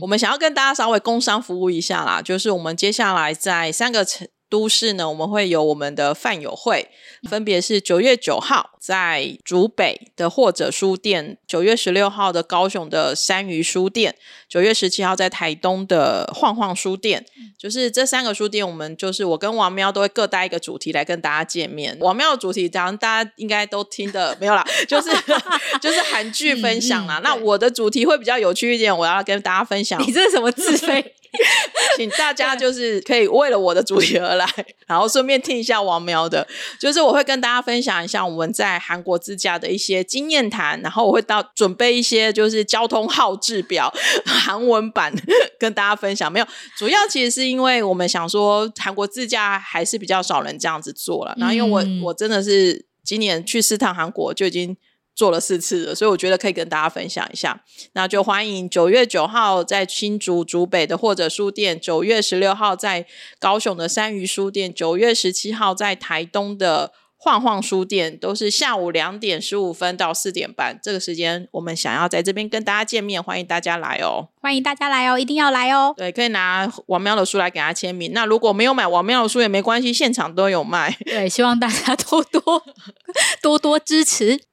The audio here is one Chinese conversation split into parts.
我们想要跟大家稍微工商服务一下啦，就是我们接下来在三个城都市呢，我们会有我们的饭友会，分别是九月九号在竹北的或者书店，九月十六号的高雄的山鱼书店，九月十七号在台东的晃晃书店。就是这三个书店，我们就是我跟王喵都会各带一个主题来跟大家见面。王喵的主题，当然大家应该都听的没有啦，就是 就是韩剧分享啦。嗯嗯、那我的主题会比较有趣一点，我要跟大家分享。你这是什么自 费？请大家就是可以为了我的主题而来，然后顺便听一下王苗的，就是我会跟大家分享一下我们在韩国自驾的一些经验谈，然后我会到准备一些就是交通号志表 韩文版跟大家分享。没有，主要其实是因为我们想说韩国自驾还是比较少人这样子做了，然后因为我、嗯、我真的是今年去四趟韩国就已经。做了四次了，所以我觉得可以跟大家分享一下。那就欢迎九月九号在新竹竹北的或者书店，九月十六号在高雄的山鱼书店，九月十七号在台东的晃晃书店，都是下午两点十五分到四点半这个时间，我们想要在这边跟大家见面，欢迎大家来哦！欢迎大家来哦，一定要来哦！对，可以拿王喵的书来给他签名。那如果没有买王喵的书也没关系，现场都有卖。对，希望大家多多 多多支持。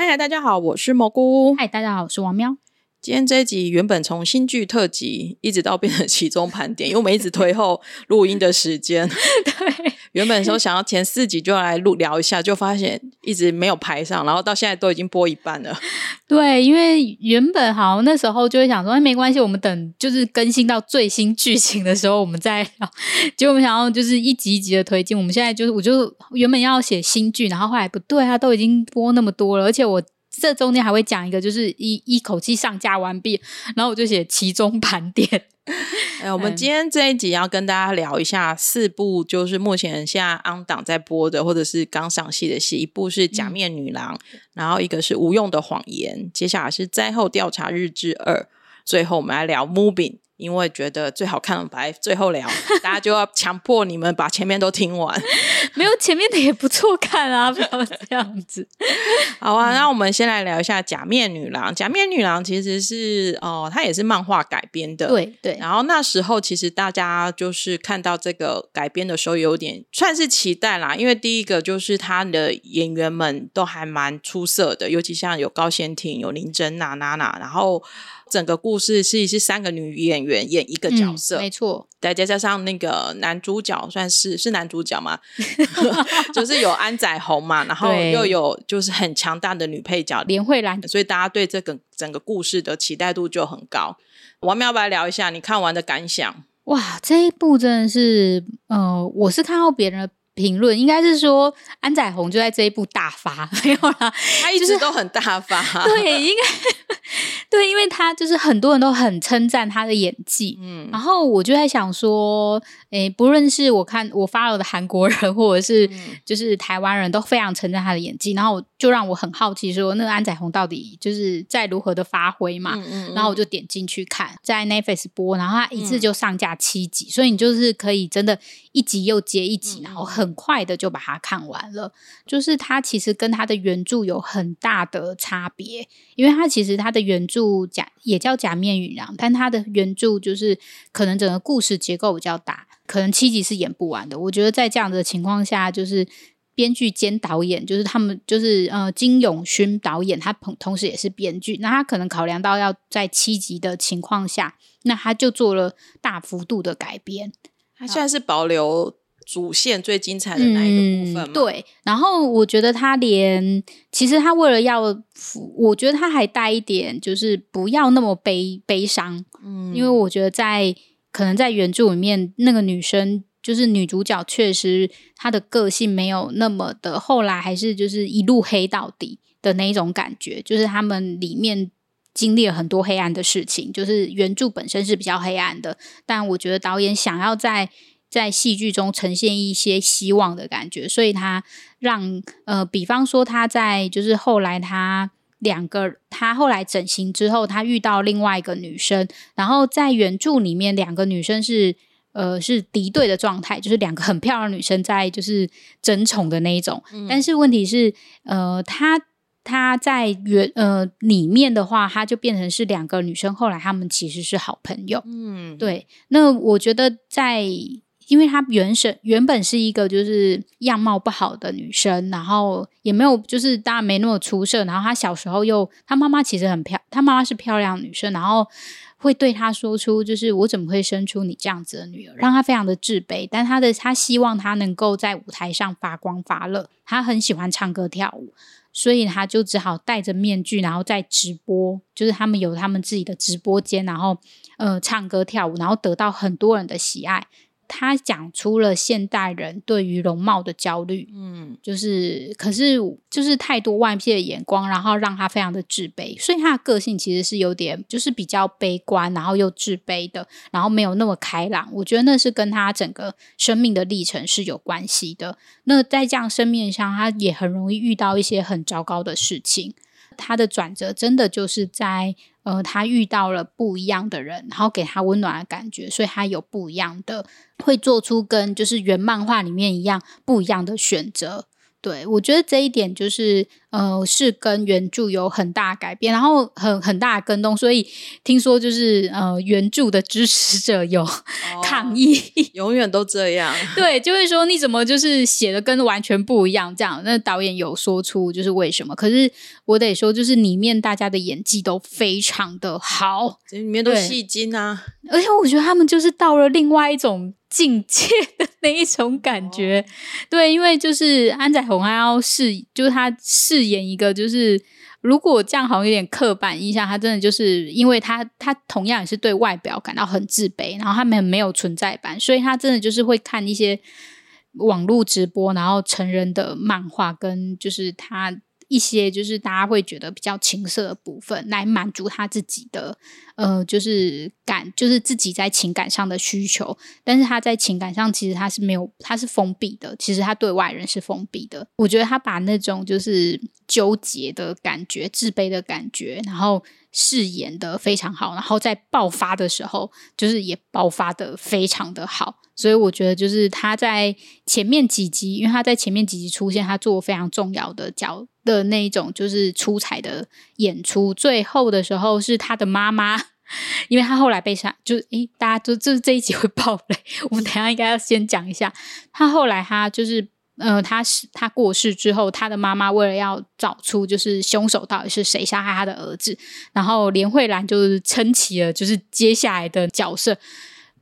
嗨，大家好，我是蘑菇。嗨，大家好，我是王喵。今天这一集原本从新剧特辑一直到变成其中盘点，因为我们一直推后录音的时间。对，原本说想要前四集就要来录聊一下，就发现一直没有排上，然后到现在都已经播一半了。对，因为原本好像那时候就会想说，哎，没关系，我们等就是更新到最新剧情的时候，我们再聊。结果我们想要就是一集一集的推进。我们现在就是，我就原本要写新剧，然后后来不对，它都已经播那么多了，而且我。这中间还会讲一个，就是一一口气上架完毕，然后我就写其中盘点。哎，我们今天这一集要跟大家聊一下四部，就是目前现在 on 档在播的，或者是刚上戏的戏。一部是《假面女郎》，嗯，然后一个是《无用的谎言》，接下来是《灾后调查日志二》，最后我们来聊《Moving》。因为觉得最好看的白最后聊，大家就要强迫你们把前面都听完。没有前面的也不错看啊，不要这样子。好啊，那我们先来聊一下《假面女郎》。《假面女郎》其实是哦，它也是漫画改编的。对对。然后那时候其实大家就是看到这个改编的时候，有点算是期待啦。因为第一个就是他的演员们都还蛮出色的，尤其像有高仙婷、有林珍娜、娜娜，然后。整个故事是是三个女演员演一个角色，嗯、没错。再加加上那个男主角，算是是男主角嘛，就是有安宰弘嘛，然后又有就是很强大的女配角连慧兰，所以大家对这个整个故事的期待度就很高。我们要不要聊一下你看完的感想？哇，这一部真的是，呃，我是看到别人的。评论应该是说安宰弘就在这一部大发，没有啦，他一直都很大发。对，应该对，因为他就是很多人都很称赞他的演技。嗯，然后我就在想说，诶，不论是我看我 follow 的韩国人，或者是就是台湾人都非常称赞他的演技，然后就让我很好奇说，那个安宰弘到底就是在如何的发挥嘛？嗯嗯。然后我就点进去看，在 Netflix 播，然后他一次就上架七集，所以你就是可以真的，一集又接一集，然后很。快的就把它看完了，就是它其实跟它的原著有很大的差别，因为它其实它的原著假也叫假面女郎，但它的原著就是可能整个故事结构比较大，可能七集是演不完的。我觉得在这样的情况下，就是编剧兼导演，就是他们就是呃金永勋导演，他同同时也是编剧，那他可能考量到要在七集的情况下，那他就做了大幅度的改编，他现在是保留。主线最精彩的那一个部分对。然后我觉得他连，其实他为了要，我觉得他还带一点，就是不要那么悲悲伤。嗯，因为我觉得在可能在原著里面，那个女生就是女主角，确实她的个性没有那么的，后来还是就是一路黑到底的那一种感觉，就是他们里面经历了很多黑暗的事情，就是原著本身是比较黑暗的，但我觉得导演想要在。在戏剧中呈现一些希望的感觉，所以他让呃，比方说他在就是后来他两个他后来整形之后，他遇到另外一个女生，然后在原著里面两个女生是呃是敌对的状态，就是两个很漂亮的女生在就是争宠的那一种。嗯、但是问题是，呃，他他在原呃里面的话，她就变成是两个女生，后来他们其实是好朋友。嗯，对。那我觉得在。因为她原生原本是一个就是样貌不好的女生，然后也没有就是当然没那么出色，然后她小时候又她妈妈其实很漂，她妈妈是漂亮女生，然后会对她说出就是我怎么会生出你这样子的女儿，让她非常的自卑。但她的她希望她能够在舞台上发光发热，她很喜欢唱歌跳舞，所以他就只好戴着面具，然后在直播，就是他们有他们自己的直播间，然后呃唱歌跳舞，然后得到很多人的喜爱。他讲出了现代人对于容貌的焦虑，嗯，就是可是就是太多外界的眼光，然后让他非常的自卑，所以他的个性其实是有点就是比较悲观，然后又自卑的，然后没有那么开朗。我觉得那是跟他整个生命的历程是有关系的。那在这样生命上，他也很容易遇到一些很糟糕的事情。他的转折真的就是在。呃，他遇到了不一样的人，然后给他温暖的感觉，所以他有不一样的，会做出跟就是原漫画里面一样不一样的选择。对，我觉得这一点就是，呃，是跟原著有很大改变，然后很很大的更动，所以听说就是，呃，原著的支持者有抗议，哦、永远都这样，对，就会说你怎么就是写的跟完全不一样这样。那导演有说出就是为什么，可是我得说，就是里面大家的演技都非常的好，这里面都戏精啊，而且我觉得他们就是到了另外一种。境界的那一种感觉，哦、对，因为就是安宰弘他要饰，就是他饰饰演一个，就是如果这样好像有点刻板印象，他真的就是因为他他同样也是对外表感到很自卑，然后他们没有存在感，所以他真的就是会看一些网络直播，然后成人的漫画，跟就是他。一些就是大家会觉得比较情色的部分，来满足他自己的呃，就是感，就是自己在情感上的需求。但是他在情感上其实他是没有，他是封闭的。其实他对外人是封闭的。我觉得他把那种就是纠结的感觉、自卑的感觉，然后饰演的非常好。然后在爆发的时候，就是也爆发的非常的好。所以我觉得就是他在前面几集，因为他在前面几集出现，他做非常重要的角的那一种就是出彩的演出。最后的时候是他的妈妈，因为他后来被杀，就诶，大家就就是这一集会爆雷。我们等下应该要先讲一下，他后来他就是呃，他是他过世之后，他的妈妈为了要找出就是凶手到底是谁杀害他的儿子，然后连慧兰就是撑起了就是接下来的角色。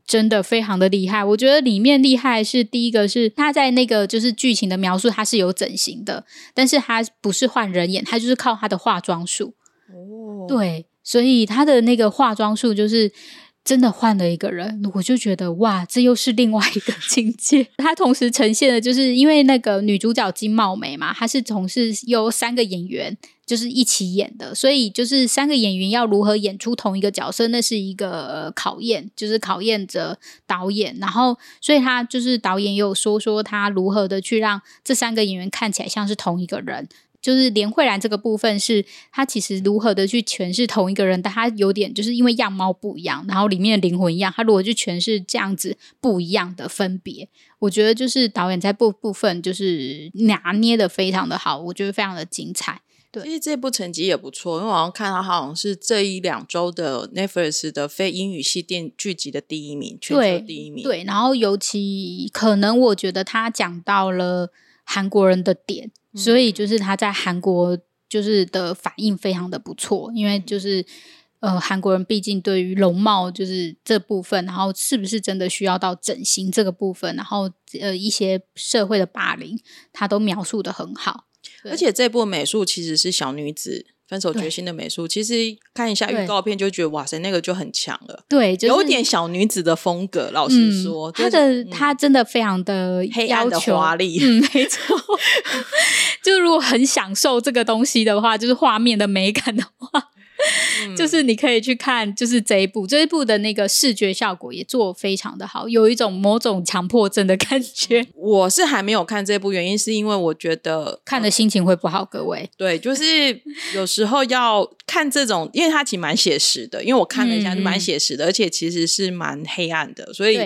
真的非常的厉害，我觉得里面厉害是第一个是他在那个就是剧情的描述，他是有整形的，但是他不是换人演，他就是靠他的化妆术。哦，对，所以他的那个化妆术就是。真的换了一个人，我就觉得哇，这又是另外一个境界。它同时呈现的就是因为那个女主角金茂美嘛，她是同是由三个演员就是一起演的，所以就是三个演员要如何演出同一个角色，那是一个考验，就是考验着导演。然后，所以他就是导演也有说说他如何的去让这三个演员看起来像是同一个人。就是连慧兰这个部分是她其实如何的去诠释同一个人，但她有点就是因为样貌不一样，然后里面的灵魂一样，她如何去诠释这样子不一样的分别？我觉得就是导演在部部分就是拿捏的非常的好，我觉得非常的精彩。对，其实这部成绩也不错，因为我好像看到好像是这一两周的 Netflix 的非英语系电剧集的第一名，全球第一名。对，然后尤其可能我觉得他讲到了韩国人的点。所以就是他在韩国就是的反应非常的不错，因为就是呃韩国人毕竟对于容貌就是这部分，然后是不是真的需要到整形这个部分，然后呃一些社会的霸凌，他都描述的很好。而且这部美术其实是小女子。分手决心的美术，其实看一下预告片就觉得哇塞，那个就很强了。对，就是、有点小女子的风格。老实说，她、嗯就是、的她、嗯、真的非常的黑暗的华丽。嗯，没错。就如果很享受这个东西的话，就是画面的美感的话。就是你可以去看，就是这一部，这一部的那个视觉效果也做非常的好，有一种某种强迫症的感觉。我是还没有看这部，原因是因为我觉得看的心情会不好。各位，对，就是有时候要看这种，因为它其实蛮写实的，因为我看了一下，是蛮写实的，嗯、而且其实是蛮黑暗的，所以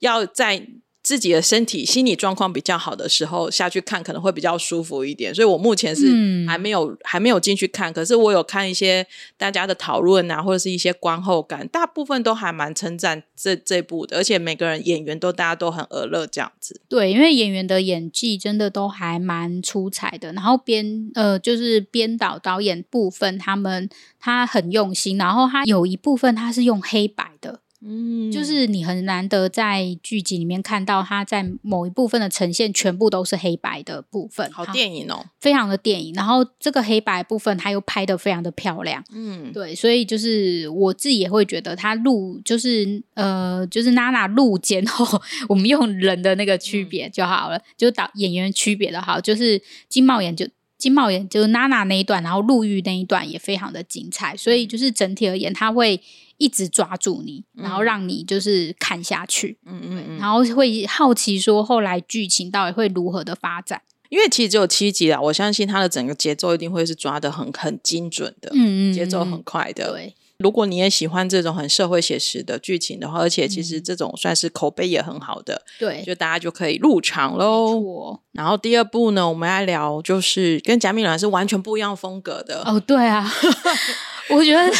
要在。自己的身体、心理状况比较好的时候下去看，可能会比较舒服一点。所以我目前是还没有、嗯、还没有进去看，可是我有看一些大家的讨论啊，或者是一些观后感，大部分都还蛮称赞这这部的，而且每个人演员都大家都很耳乐这样子。对，因为演员的演技真的都还蛮出彩的，然后编呃就是编导导演部分，他们他很用心，然后他有一部分他是用黑白的。嗯，就是你很难得在剧集里面看到他在某一部分的呈现，全部都是黑白的部分。好电影哦，非常的电影。然后这个黑白部分他又拍的非常的漂亮。嗯，对，所以就是我自己也会觉得他录就是呃，就是娜娜录剪后，我们用人的那个区别就好了，嗯、就导演员区别的好，就是金茂妍就金茂妍就是娜娜那一段，然后陆玉那一段也非常的精彩。所以就是整体而言，他会。一直抓住你，然后让你就是看下去，嗯嗯嗯，然后会好奇说后来剧情到底会如何的发展？因为其实只有七集啦，我相信它的整个节奏一定会是抓的很很精准的，嗯嗯，节奏很快的。对，如果你也喜欢这种很社会写实的剧情的话，而且其实这种算是口碑也很好的，对，就大家就可以入场喽。然后第二部呢，我们来聊就是跟假面女是完全不一样风格的哦，对啊。我觉得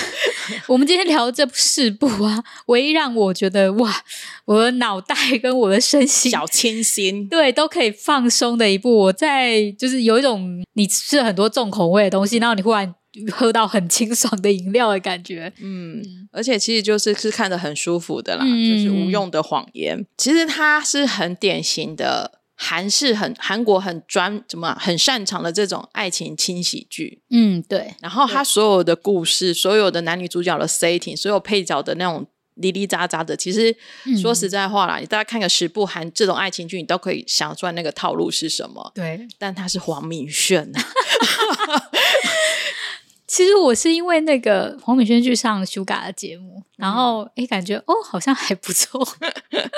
我们今天聊这四部啊，唯一让我觉得哇，我的脑袋跟我的身心小清新，对，都可以放松的一部。我在就是有一种你吃了很多重口味的东西，然后你忽然 喝到很清爽的饮料的感觉。嗯，而且其实就是是看着很舒服的啦，嗯、就是无用的谎言。其实它是很典型的。韩式很韩国很专怎么很擅长的这种爱情轻喜剧，嗯，对。然后他所有的故事，所有的男女主角的 setting，所有配角的那种哩哩喳喳的，其实说实在话啦，嗯、你大家看个十部韩这种爱情剧，你都可以想出来那个套路是什么。对，但他是黄敏炫。其实我是因为那个黄敏轩去上 Suga 的节目，然后诶感觉哦好像还不错，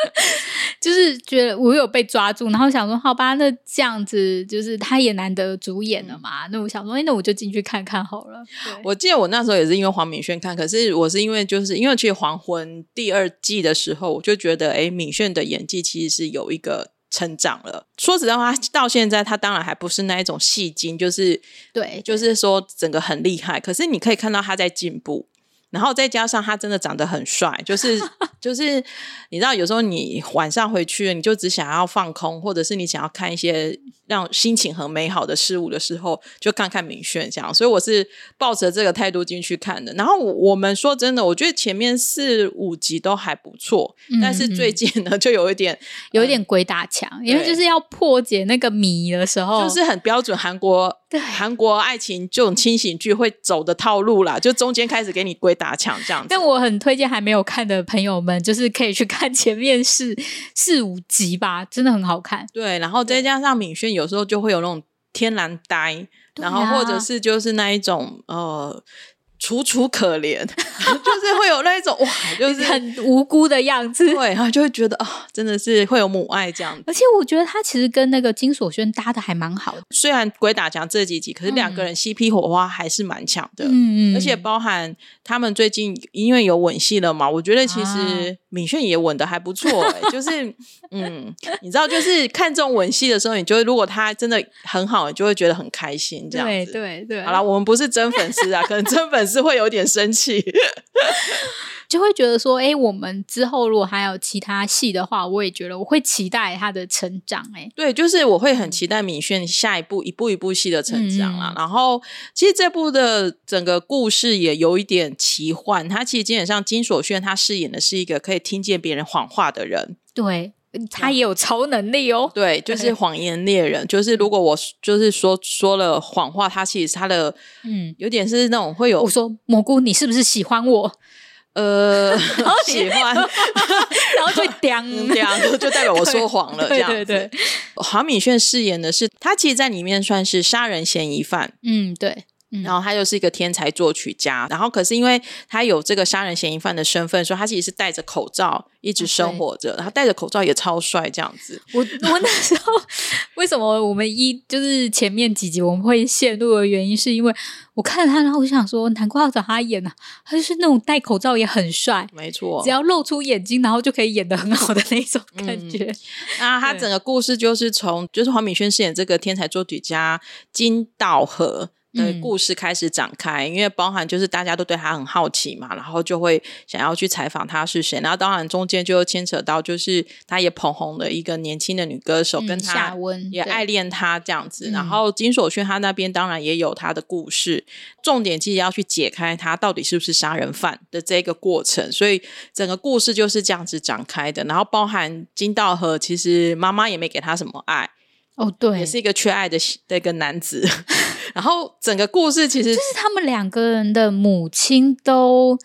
就是觉得我有被抓住，然后想说好吧，那这样子就是他也难得主演了嘛，嗯、那我想说，诶那我就进去看看好了。我记得我那时候也是因为黄敏轩看，可是我是因为就是因为去《黄昏》第二季的时候，我就觉得诶敏轩的演技其实是有一个。成长了。说实在话，到现在他当然还不是那一种戏精，就是对，就是说整个很厉害。可是你可以看到他在进步。然后再加上他真的长得很帅，就是 就是你知道，有时候你晚上回去，你就只想要放空，或者是你想要看一些让心情很美好的事物的时候，就看看敏炫这样。所以我是抱着这个态度进去看的。然后我们说真的，我觉得前面四五集都还不错，嗯、但是最近呢，就有一点有一点鬼打墙，嗯、因为就是要破解那个谜的时候，就是很标准韩国。对韩国爱情这种清醒剧会走的套路啦，就中间开始给你鬼打墙这样子。但我很推荐还没有看的朋友们，就是可以去看前面四四五集吧，真的很好看。对，然后再加上敏轩有时候就会有那种天然呆，然后或者是就是那一种呃。楚楚可怜，就是会有那一种哇，就是很无辜的样子，对，然后就会觉得啊、哦，真的是会有母爱这样子。而且我觉得他其实跟那个金所炫搭的还蛮好的，虽然鬼打墙这几集，可是两个人 CP 火花还是蛮强的。嗯嗯，而且包含他们最近因为有吻戏了嘛，我觉得其实敏炫也吻的还不错、欸，哎，就是嗯，你知道，就是看这种吻戏的时候，你就会如果他真的很好，你就会觉得很开心这样子。对对对，好了，我们不是真粉丝啊，可能真粉丝。是会有点生气，就会觉得说，哎、欸，我们之后如果还有其他戏的话，我也觉得我会期待他的成长、欸。哎，对，就是我会很期待敏炫下一部一步一部戏的成长啦。嗯、然后，其实这部的整个故事也有一点奇幻，他其实基本上金所炫他饰演的是一个可以听见别人谎话的人。对。他也有 超能力哦，对，就是谎言猎人。就是如果我就是说说了谎话，他其实他的嗯，有点是那种会有。我说蘑菇，你是不是喜欢我？呃，喜欢，然后就 叼叼，就代表我说谎了。这样对对对。黄敏炫饰演的是他，其实在里面算是杀人嫌疑犯。嗯，对。然后他又是一个天才作曲家，然后可是因为他有这个杀人嫌疑犯的身份，所以他其实是戴着口罩一直生活着。他戴着口罩也超帅，这样子。我我那时候为什么我们一就是前面几集我们会陷入的原因，是因为我看了他，然后我就想说，难怪要找他演呢、啊，他就是那种戴口罩也很帅，没错，只要露出眼睛，然后就可以演的很好的那种感觉。嗯、那他整个故事就是从就是黄敏轩饰演这个天才作曲家金道和。的故事开始展开，嗯，因为包含就是大家都对他很好奇嘛，然后就会想要去采访他是谁。然后当然中间就牵扯到，就是他也捧红了一个年轻的女歌手，嗯，跟他也爱恋他这样子。然后金所炫他那边当然也有他的故事，重点其实要去解开他到底是不是杀人犯的这个过程。所以整个故事就是这样子展开的。然后包含金道和，其实妈妈也没给他什么爱。哦，对，也是一个缺爱的的一个男子。然后整个故事其实就是他们两个人的母亲都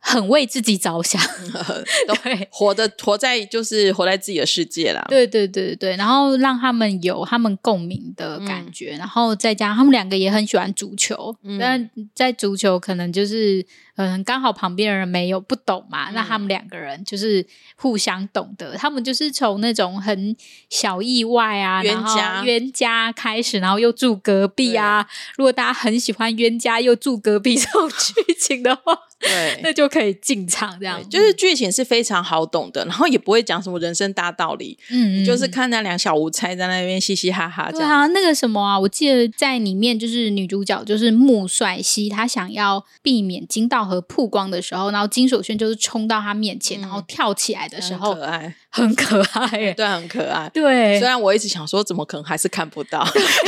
很为自己着想，对，活的活在就是活在自己的世界啦。对对对对，然后让他们有他们共鸣的感觉，嗯、然后再加上他们两个也很喜欢足球，嗯、但在足球可能就是。嗯，刚好旁边的人没有不懂嘛，那他们两个人就是互相懂得。嗯、他们就是从那种很小意外啊，冤家冤家开始，然后又住隔壁啊。如果大家很喜欢冤家又住隔壁这种剧情的话，对，那就可以进场这样。就是剧情是非常好懂的，然后也不会讲什么人生大道理。嗯，就是看那两小无猜在那边嘻嘻哈哈。对啊，那个什么啊，我记得在里面就是女主角就是穆帅西，她想要避免金道和曝光的时候，然后金所炫就是冲到他面前，嗯，然后跳起来的时候，很可爱，很可爱，对，很可爱。对，虽然我一直想说，怎么可能还是看不到？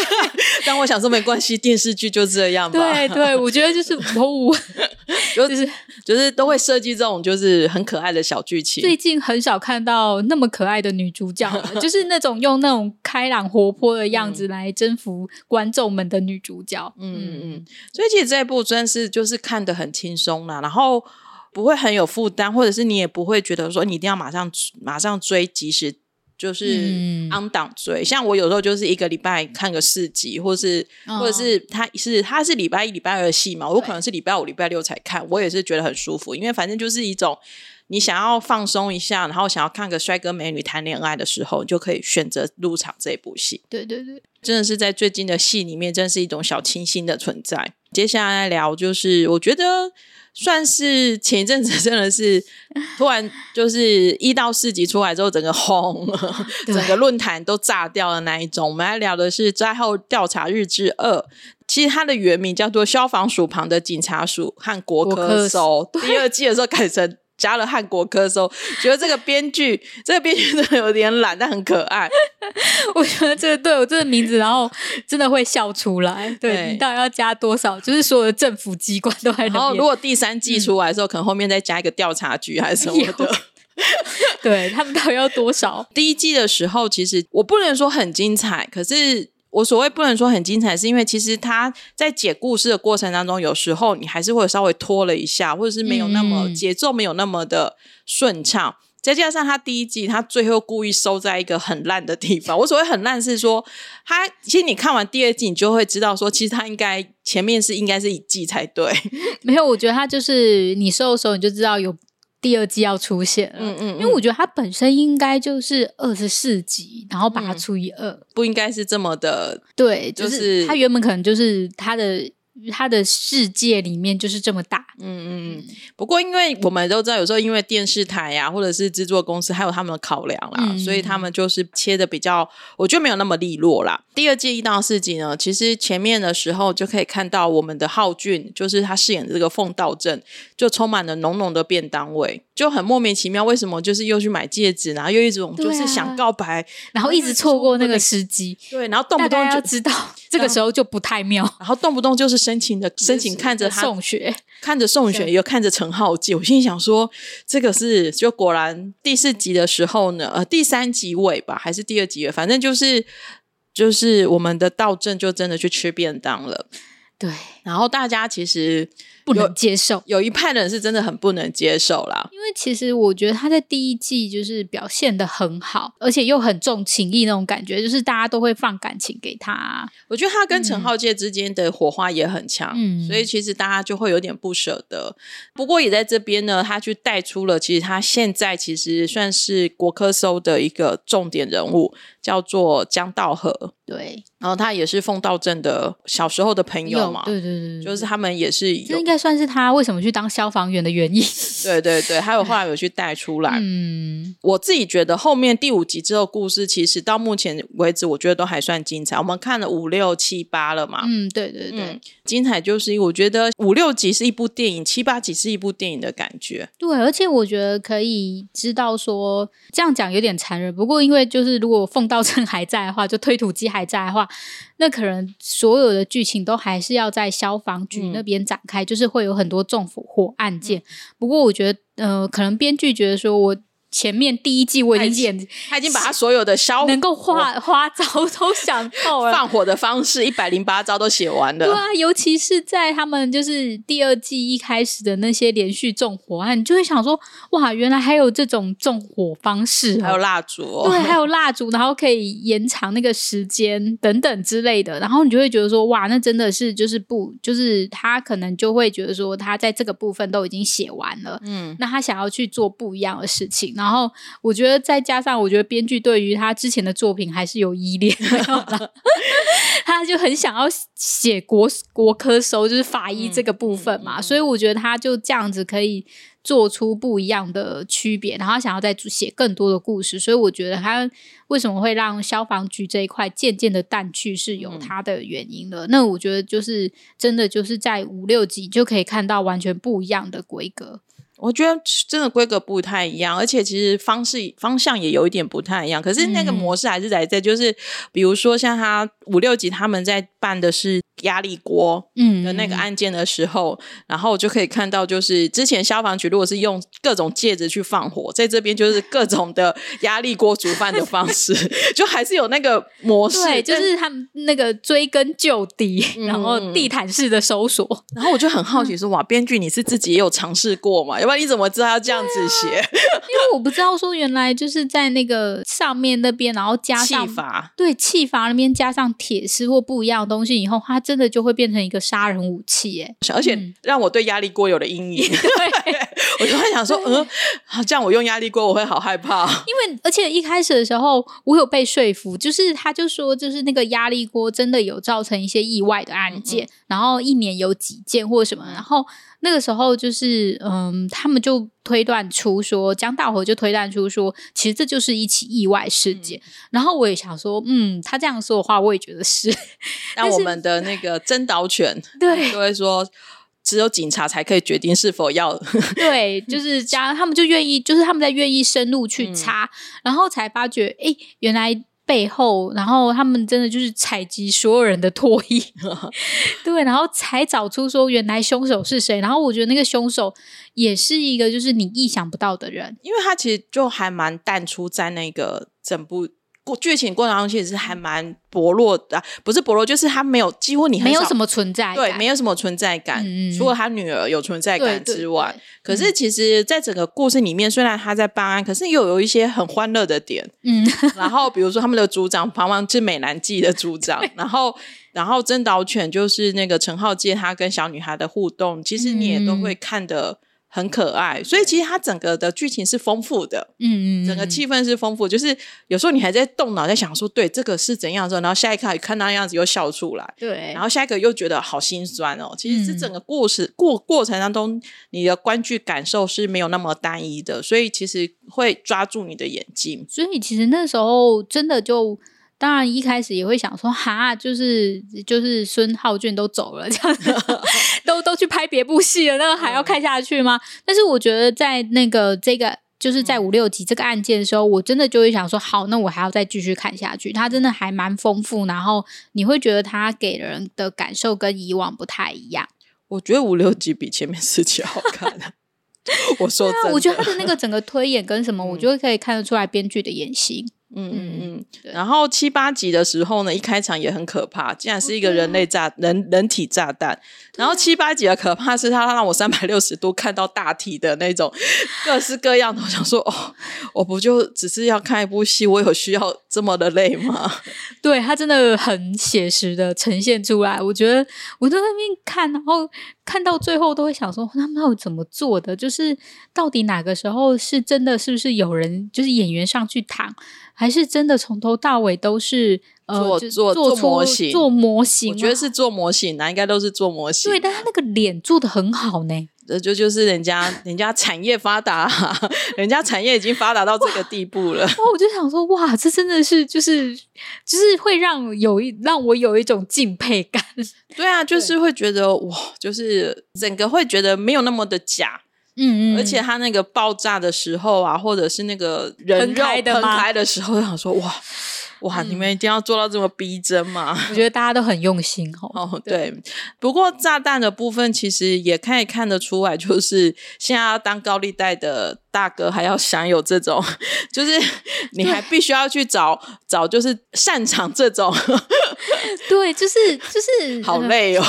但我想说，没关系，电视剧就这样吧。对对，我觉得就是 哦，就是就是都会设计这种就是很可爱的小剧情。最近很少看到那么可爱的女主角了，就是那种用那种开朗活泼的样子来征服观众们的女主角。嗯嗯嗯，所以其实这一部真是就是看得很轻松啦。然后不会很有负担，或者是你也不会觉得说你一定要马上马上追，即使就是按档追。嗯。像我有时候就是一个礼拜看个四集，或是、哦、或者是他是他是礼拜一、礼拜二的戏嘛，我可能是礼拜五、礼拜六才看，我也是觉得很舒服，因为反正就是一种你想要放松一下，然后想要看个帅哥美女谈恋爱的时候，你就可以选择入场这一部戏。对对对，真的是在最近的戏里面，真是一种小清新的存在。接下来聊就是我觉得。算是前一阵子真的是突然就是一到四集出来之后，整个轰，整个论坛都炸掉的那一种。我们来聊的是《灾后调查日志二》，其实它的原名叫做《消防署旁的警察署和国科搜》，第二季的时候改成。加了汉国科搜，觉得这个编剧，这个编剧真的有点懒，但很可爱。我觉得这个对我这个名字，然后真的会笑出来。对，对你到底要加多少？就是所有的政府机关都在。然后，如果第三季出来的时候，嗯、可能后面再加一个调查局还是什么的。对他们到底要多少？第一季的时候，其实我不能说很精彩，可是。我所谓不能说很精彩，是因为其实他在解故事的过程当中，有时候你还是会稍微拖了一下，或者是没有那么、嗯、节奏没有那么的顺畅。再加上他第一季，他最后故意收在一个很烂的地方。我所谓很烂是说，他其实你看完第二季，你就会知道说，其实他应该前面是应该是一季才对。没有，我觉得他就是你收的时候你就知道有。第二季要出现了，嗯嗯，嗯，因为我觉得它本身应该就是二十四集，然后把它除以二，不应该是这么的，对，就是它原本可能就是它的。他的世界里面就是这么大，嗯嗯嗯。不过，因为我们都知道，有时候因为电视台呀、啊，或者是制作公司，还有他们的考量啦，嗯、所以他们就是切的比较，我觉得没有那么利落啦。第二季一到四集呢，其实前面的时候就可以看到我们的浩俊，就是他饰演的这个凤道镇，就充满了浓浓的便当味，就很莫名其妙，为什么就是又去买戒指，然后又一种就是想告白，啊、然后一直错过那个时机，对，然后动不动就知道这个时候就不太妙，然后动不动就是。深情的深情看着他宋雪，看着宋雪，又看着陈浩基。我心里想说，这个是就果然第四集的时候呢，呃，第三集尾吧，还是第二集尾，反正就是就是我们的道正就真的去吃便当了。对，然后大家其实不能接受，有，一派的人是真的很不能接受啦。因为其实我觉得他在第一季就是表现的很好，而且又很重情义那种感觉，就是大家都会放感情给他。我觉得他跟陈浩介之间的火花也很强，嗯，所以其实大家就会有点不舍得。不过也在这边呢，他去带出了其实他现在其实算是国科搜的一个重点人物。叫做江道和，对，然后他也是奉道镇的小时候的朋友嘛，对对对，对，就是他们也是，这应该算是他为什么去当消防员的原因。对对对，还有后来有去带出来。嗯，我自己觉得后面第五集之后故事，其实到目前为止，我觉得都还算精彩。我们看了五六七八了嘛，嗯，对对对，嗯，精彩就是我觉得五六集是一部电影，七八集是一部电影的感觉。对，而且我觉得可以知道说，这样讲有点残忍，不过因为就是如果奉道。趁还在的话，就推土机还在的话，那可能所有的剧情都还是要在消防局那边展开，嗯、就是会有很多纵火案件。嗯、不过我觉得，呃，可能编剧觉得说我。前面第一季我已经演，他已经把他所有的消能够花花招都想透了，放火的方式一百零八招都写完了。对啊，尤其是在他们就是第二季一开始的那些连续纵火案，你就会想说，哇，原来还有这种纵火方式，还有蜡烛，哦，对，还有蜡烛，然后可以延长那个时间等等之类的，然后你就会觉得说，哇，那真的是就是不，就是他可能就会觉得说，他在这个部分都已经写完了，嗯，那他想要去做不一样的事情。然后我觉得再加上，我觉得编剧对于他之前的作品还是有依恋 他就很想要写国国科收，就是法医这个部分嘛，嗯嗯嗯、所以我觉得他就这样子可以做出不一样的区别，然后想要再写更多的故事，所以我觉得他为什么会让消防局这一块渐渐的淡去，是有他的原因的。嗯、那我觉得就是真的就是在五六集就可以看到完全不一样的规格。我觉得真的规格不太一样，而且其实方式方向也有一点不太一样。可是那个模式还是在在，就是比如说像他五六级他们在办的是压力锅的那个案件的时候，嗯、然后就可以看到，就是之前消防局如果是用各种戒指去放火，在这边就是各种的压力锅煮饭的方式，就还是有那个模式，对，就是他们那个追根究底，嗯、然后地毯式的搜索。然后我就很好奇说，哇，编剧你是自己也有尝试过嘛？要？不然你怎么知道要这样子写？啊、因为我不知道说原来就是在那个上面那边，然后加上气阀，对，气阀那边加上铁丝或不一样的东西以后，它真的就会变成一个杀人武器，哎，而且让我对压力锅有了阴影。嗯、对，我就会想说，嗯，这样我用压力锅我会好害怕。因为而且一开始的时候，我有被说服，就是他就说，就是那个压力锅真的有造成一些意外的案件，嗯嗯，然后一年有几件或什么，然后。那个时候就是，嗯，他们就推断出说，江大伙就推断出说，其实这就是一起意外事件。嗯、然后我也想说，嗯，他这样说的话，我也觉得是。那我们的那个侦导犬，对，就会说，只有警察才可以决定是否要。对，就是这样，他们就愿意，就是他们在愿意深入去查，嗯、然后才发觉，哎，原来。背后，然后他们真的就是采集所有人的唾液，对，然后才找出说原来凶手是谁。然后我觉得那个凶手也是一个就是你意想不到的人，因为他其实就还蛮淡出在那个整部。剧情过程当中其实是还蛮薄弱的，不是薄弱，就是他没有几乎你很没有什么存在感，对，没有什么存在感，嗯、除了他女儿有存在感之外。可是其实，在整个故事里面，虽然他在办案，可是又有一些很欢乐的点。嗯，然后比如说他们的组长旁旁是美男计的组长，然后然后真导犬就是那个陈浩介，他跟小女孩的互动，其实你也都会看得。很可爱，所以其实它整个的剧情是丰富的，嗯嗯，整个气氛是丰富，就是有时候你还在动脑在想说，对，这个是怎样的时候，然后下一刻看到那样子又笑出来，对，然后下一个又觉得好心酸哦。其实这整个故事、嗯、过过程当中，你的观剧感受是没有那么单一的，所以其实会抓住你的眼睛。所以其实那时候真的就。当然，一开始也会想说，哈，就是就是孙浩俊都走了，这样子，都都去拍别部戏了，那个还要看下去吗？嗯、但是我觉得，在那个这个就是在五六集这个案件的时候，我真的就会想说，好，那我还要再继续看下去。它真的还蛮丰富，然后你会觉得它给人的感受跟以往不太一样。我觉得五六集比前面四集好看。我说真的，我觉得他的那个整个推演跟什么，我觉得可以看得出来编剧的野心。嗯嗯嗯。然后七八集的时候呢，一开场也很可怕，竟然是一个人类炸人人体炸弹。然后七八集的可怕是他让我三百六十度看到大体的那种各式各样的。我想说，哦，我不就只是要看一部戏，我有需要这么的累吗？对，他真的很写实的呈现出来。我觉得我在那边看，然后看到最后都会想说，他们要怎么做的？就是到底哪个时候是真的？是不是有人就是演员上去躺？还是真的从头到尾都是呃做做做模型做模型？我觉得是做模型，那应该都是做模型。对，但他那个脸做的很好呢。这就就是人家人家产业发达，人家产业已经发达到这个地步了。哇，我就想说，哇，这真的是就是就是会让有一让我有一种敬佩感。对啊，就是会觉得哇，就是整个会觉得没有那么的假。嗯嗯，而且他那个爆炸的时候啊，或者是那个人肉喷开的时候，我想说哇哇，你们一定要做到这么逼真吗？我觉得大家都很用心哦。哦，对。不过炸弹的部分其实也可以看得出来，就是现在要当高利贷的大哥，还要享有这种，就是你还必须要去找找，就是擅长这种。对，就是就是 好累哦。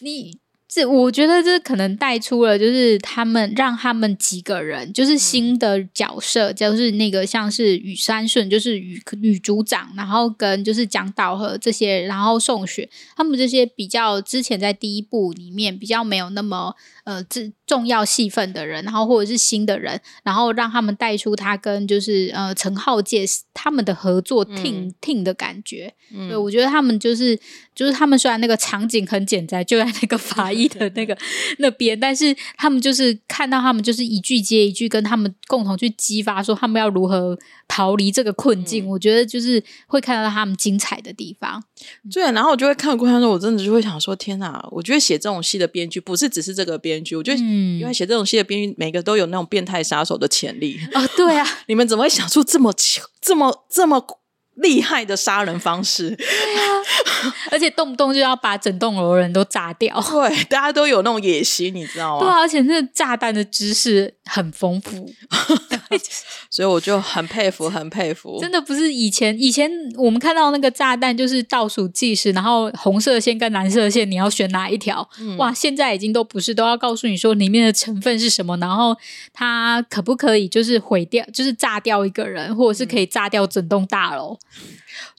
你。这我觉得这可能带出了，就是他们让他们几个人，就是新的角色，嗯、就是那个像是羽山顺，就是羽羽组长，然后跟就是蒋导和这些，然后宋雪他们这些比较之前在第一部里面比较没有那么。呃，这重要戏份的人，然后或者是新的人，然后让他们带出他跟就是呃陈浩介他们的合作 team、嗯、team 的感觉。嗯，对，我觉得他们就是就是他们虽然那个场景很简单，就在那个法医的那个 那边，但是他们就是看到他们就是一句接一句，跟他们共同去激发，说他们要如何逃离这个困境。嗯、我觉得就是会看到他们精彩的地方。对，然后我就会看过程中，我真的就会想说，天哪！我觉得写这种戏的编剧不是只是这个编。编剧，我觉得因为写这种戏的编剧，每个都有那种变态杀手的潜力啊、哦！对啊，你们怎么会想出这么这么这么厉害的杀人方式？对啊，而且动不动就要把整栋楼人都炸掉。对，大家都有那种野心，你知道吗？对啊，而且那炸弹的知识很丰富。所以我就很佩服，很佩服。真的不是以前，以前我们看到那个炸弹就是倒数计时，然后红色线跟蓝色线你要选哪一条？嗯、哇，现在已经都不是，都要告诉你说里面的成分是什么，然后它可不可以就是毁掉，就是炸掉一个人，或者是可以炸掉整栋大楼。嗯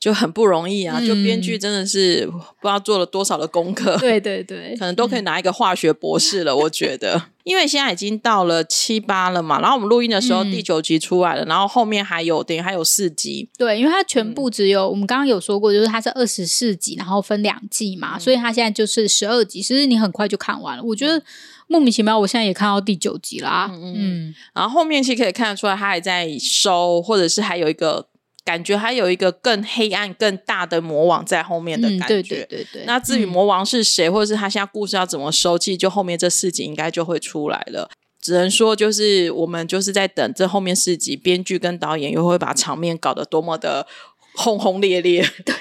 就很不容易啊！就编剧真的是不知道做了多少的功课，对对对，可能都可以拿一个化学博士了。我觉得，因为现在已经到了七八了嘛，然后我们录音的时候第九集出来了，然后后面还有等于还有四集。对，因为它全部只有我们刚刚有说过，就是它是二十四集，然后分两季嘛，所以它现在就是十二集，其实你很快就看完了。我觉得莫名其妙，我现在也看到第九集啦。嗯嗯，然后后面其实可以看得出来，它还在收，或者是还有一个。感觉还有一个更黑暗、更大的魔王在后面的感觉。嗯、对对对对。那至于魔王是谁，嗯、或者是他现在故事要怎么收，其实就后面这四集应该就会出来了。只能说，就是我们就是在等这后面四集，编剧跟导演又会把场面搞得多么的轰轰烈烈。对，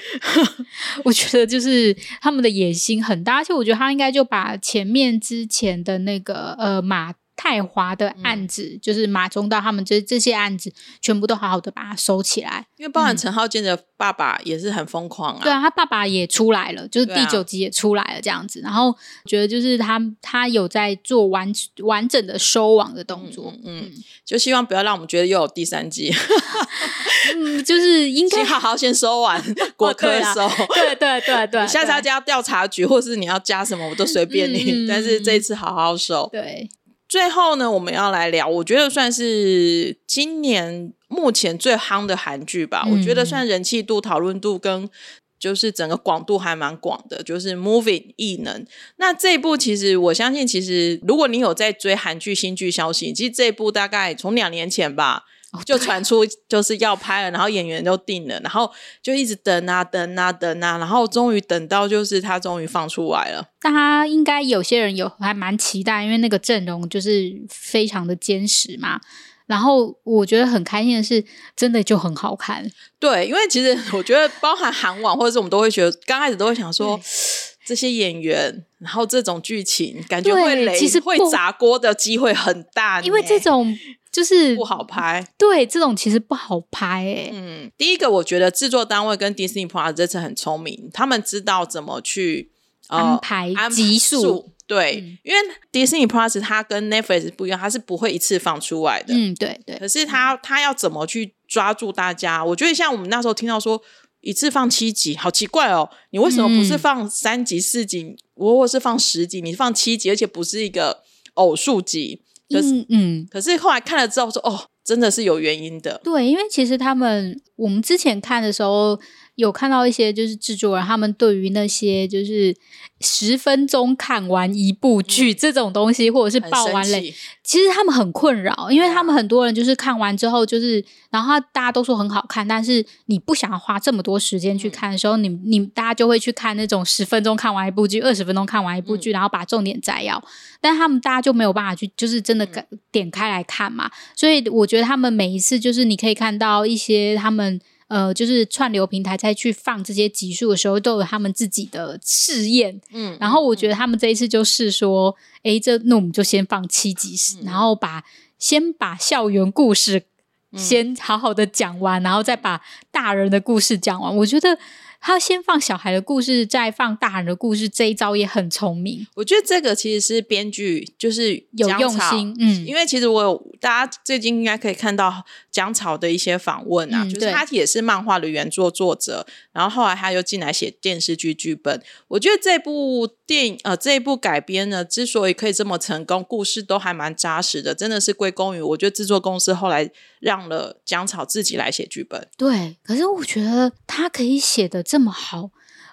我觉得就是他们的野心很大，而且我觉得他应该就把前面之前的那个呃马。泰华的案子，嗯、就是马中道他们这这些案子，全部都好好的把它收起来。因为包含陈浩健的爸爸也是很疯狂啊。对啊，他爸爸也出来了，就是第九集也出来了这样子。啊、然后觉得就是他他有在做完完整的收网的动作。嗯，就希望不要让我们觉得又有第三季。嗯，就是应该 好好先收完，国科收。对对对对，下次要加调查局，或是你要加什么，我都随便你。嗯、但是这一次好好收。对。最后呢，我们要来聊，我觉得算是今年目前最夯的韩剧吧。嗯、我觉得算人气度、讨论度跟就是整个广度还蛮广的，就是《Moving 异能》。那这一部其实我相信，其实如果你有在追韩剧新剧消息，其实这一部大概从两年前吧。就传出就是要拍了，然后演员都定了，然后就一直等啊等啊等啊，然后终于等到就是他终于放出来了。大家应该有些人有还蛮期待，因为那个阵容就是非常的坚实嘛。然后我觉得很开心的是，真的就很好看。对，因为其实我觉得包含韩网或者是我们都会觉得，刚开始都会想说。这些演员，然后这种剧情，感觉会雷，其实会砸锅的机会很大。因为这种就是不好拍。对，这种其实不好拍诶、欸。嗯，第一个我觉得制作单位跟 Disney Plus 这次很聪明，他们知道怎么去、呃、安排集数。对，嗯、因为 Disney Plus 它跟 Netflix 不一样，它是不会一次放出来的。嗯，对对。可是它它要怎么去抓住大家？我觉得像我们那时候听到说一次放七集，好奇怪哦！你为什么不是放三集、四集，或或是放十集？你放七集，而且不是一个偶数集。可是，嗯，可是后来看了之后说，哦，真的是有原因的。对，因为其实他们我们之前看的时候。有看到一些就是制作人，他们对于那些就是十分钟看完一部剧这种东西，或者是爆完雷，其实他们很困扰，因为他们很多人就是看完之后，就是然后大家都说很好看，但是你不想要花这么多时间去看的时候，你你大家就会去看那种十分钟看完一部剧，二十分钟看完一部剧，然后把重点摘要，但他们大家就没有办法去就是真的点开来看嘛，所以我觉得他们每一次就是你可以看到一些他们。呃，就是串流平台在去放这些集数的时候，都有他们自己的试验。嗯，然后我觉得他们这一次就是说，哎、嗯，这那我们就先放七集，嗯、然后把先把校园故事先好好的讲完，嗯、然后再把大人的故事讲完。我觉得。他先放小孩的故事，再放大人的故事，这一招也很聪明。我觉得这个其实是编剧就是有用心，嗯，因为其实我有大家最近应该可以看到姜草的一些访问啊，嗯、就是他也是漫画的原作作者，然后后来他又进来写电视剧剧本。我觉得这部电影呃这一部改编呢，之所以可以这么成功，故事都还蛮扎实的，真的是归功于我觉得制作公司后来让了姜草自己来写剧本。对，可是我觉得他可以写的。这么好，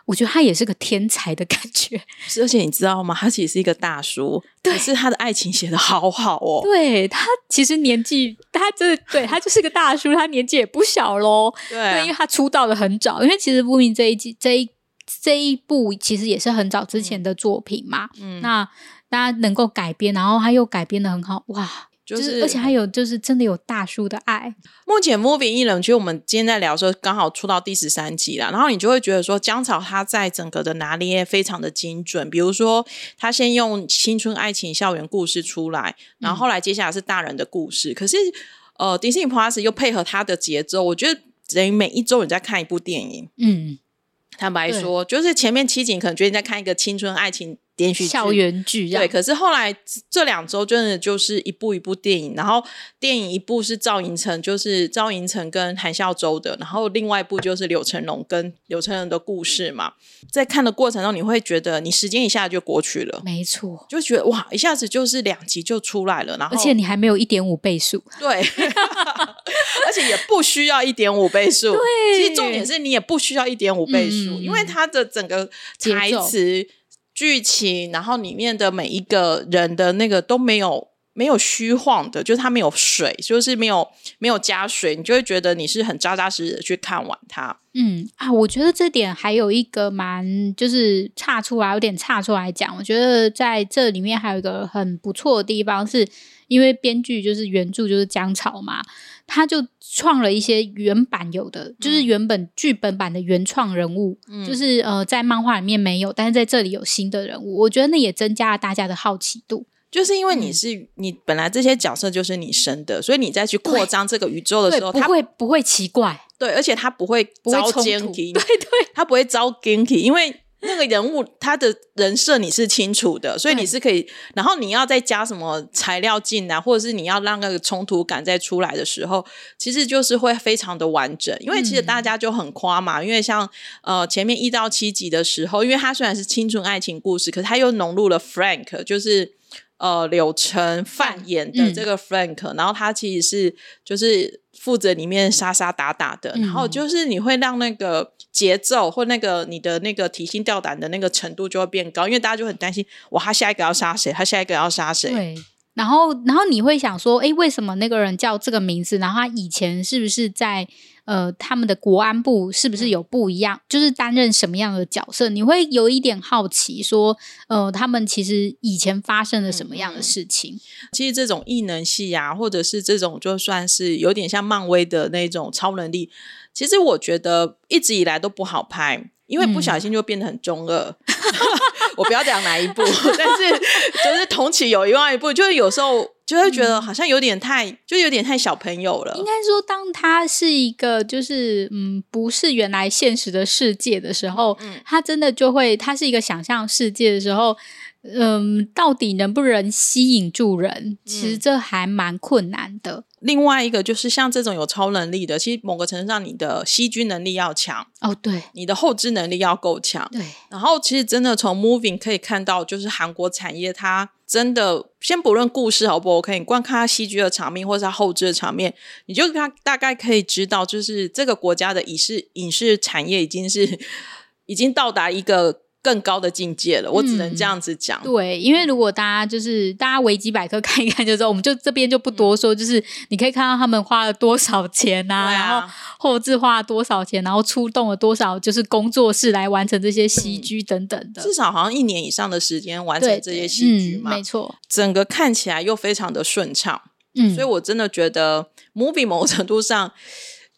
我觉得他也是个天才的感觉。而且你知道吗？他其实是一个大叔，对可是他的爱情写的好好哦。对，他其实年纪，他真的对他就是个大叔，他年纪也不小喽。对，啊、对，因为他出道的很早，因为其实《不明》这一季这一这一部其实也是很早之前的作品嘛。嗯，那大家能够改编，然后他又改编的很好，哇！就是，就是，而且还有，就是真的有大叔的爱。目前《Moving 异能》其实我们今天在聊的时候，刚好出到第十三集了。然后你就会觉得说，姜潮他在整个的拿捏非常的精准。比如说，他先用青春爱情校园故事出来，然后后来接下来是大人的故事。嗯、可是，呃，Disney Plus 又配合他的节奏，我觉得等于每一周你在看一部电影。嗯，坦白说，就是前面七集可能觉得你在看一个青春爱情。连续校园剧对，可是后来这两周真的就是一部一部电影，然后电影一部是赵寅成，就是赵寅成跟韩孝周的，然后另外一部就是柳成龙跟柳成龙的故事嘛。在看的过程中，你会觉得你时间一下就过去了，没错，就觉得哇，一下子就是两集就出来了，然后而且你还没有一点五倍速，对，而且也不需要一点五倍速，对，其实重点是你也不需要一点五倍速，嗯、因为它的整个台词。剧情，然后里面的每一个人的那个都没有没有虚晃的，就是它没有水，就是没有没有加水，你就会觉得你是很扎扎实实的去看完它。嗯啊，我觉得这点还有一个蛮就是差出来，有点差出来讲。我觉得在这里面还有一个很不错的地方，是因为编剧就是原著就是姜草嘛。他就创了一些原版有的，嗯、就是原本剧本版的原创人物，嗯、就是呃，在漫画里面没有，但是在这里有新的人物。我觉得那也增加了大家的好奇度，就是因为你是、嗯、你本来这些角色就是你生的，所以你再去扩张这个宇宙的时候，不会不会奇怪，对，而且他不会遭奸对对，他不会招 g i 因为。那个人物他的人设你是清楚的，所以你是可以，然后你要再加什么材料进来，或者是你要让那个冲突感再出来的时候，其实就是会非常的完整。因为其实大家就很夸嘛，嗯、因为像呃前面一到七集的时候，因为它虽然是青春爱情故事，可是它又融入了 Frank，就是呃柳成范演的这个 Frank，、嗯、然后他其实是就是负责里面杀杀打打的，嗯、然后就是你会让那个。节奏或那个你的那个提心吊胆的那个程度就会变高，因为大家就很担心，哇，他下一个要杀谁？他下一个要杀谁？对。然后，然后你会想说，哎，为什么那个人叫这个名字？然后他以前是不是在呃他们的国安部是不是有不一样？嗯、就是担任什么样的角色？你会有一点好奇，说，呃，他们其实以前发生了什么样的事情？嗯、其实这种异能系啊，或者是这种就算是有点像漫威的那种超能力。其实我觉得一直以来都不好拍，因为不小心就变得很中二。嗯、我不要讲哪一部，但是 就是同期有一万一部，就是有时候就会觉得好像有点太，嗯、就有点太小朋友了。应该说，当他是一个就是嗯，不是原来现实的世界的时候，嗯，他真的就会，他是一个想象世界的时候，嗯，到底能不能吸引住人？其实这还蛮困难的。另外一个就是像这种有超能力的，其实某个程度上，你的吸菌能力要强哦，对，你的后置能力要够强，对。然后其实真的从 Moving 可以看到，就是韩国产业它真的，先不论故事好不 OK，你光看它吸菌的场面或者它后置的场面，你就它大概可以知道，就是这个国家的影视影视产业已经是已经到达一个。更高的境界了，我只能这样子讲。嗯、对，因为如果大家就是大家维基百科看一看就知道，我们就这边就不多说。嗯、就是你可以看到他们花了多少钱啊，啊然后后置花了多少钱，然后出动了多少就是工作室来完成这些戏剧等等的。至少好像一年以上的时间完成这些戏剧嘛，嗯、没错。整个看起来又非常的顺畅，嗯，所以我真的觉得 Movie 某程度上。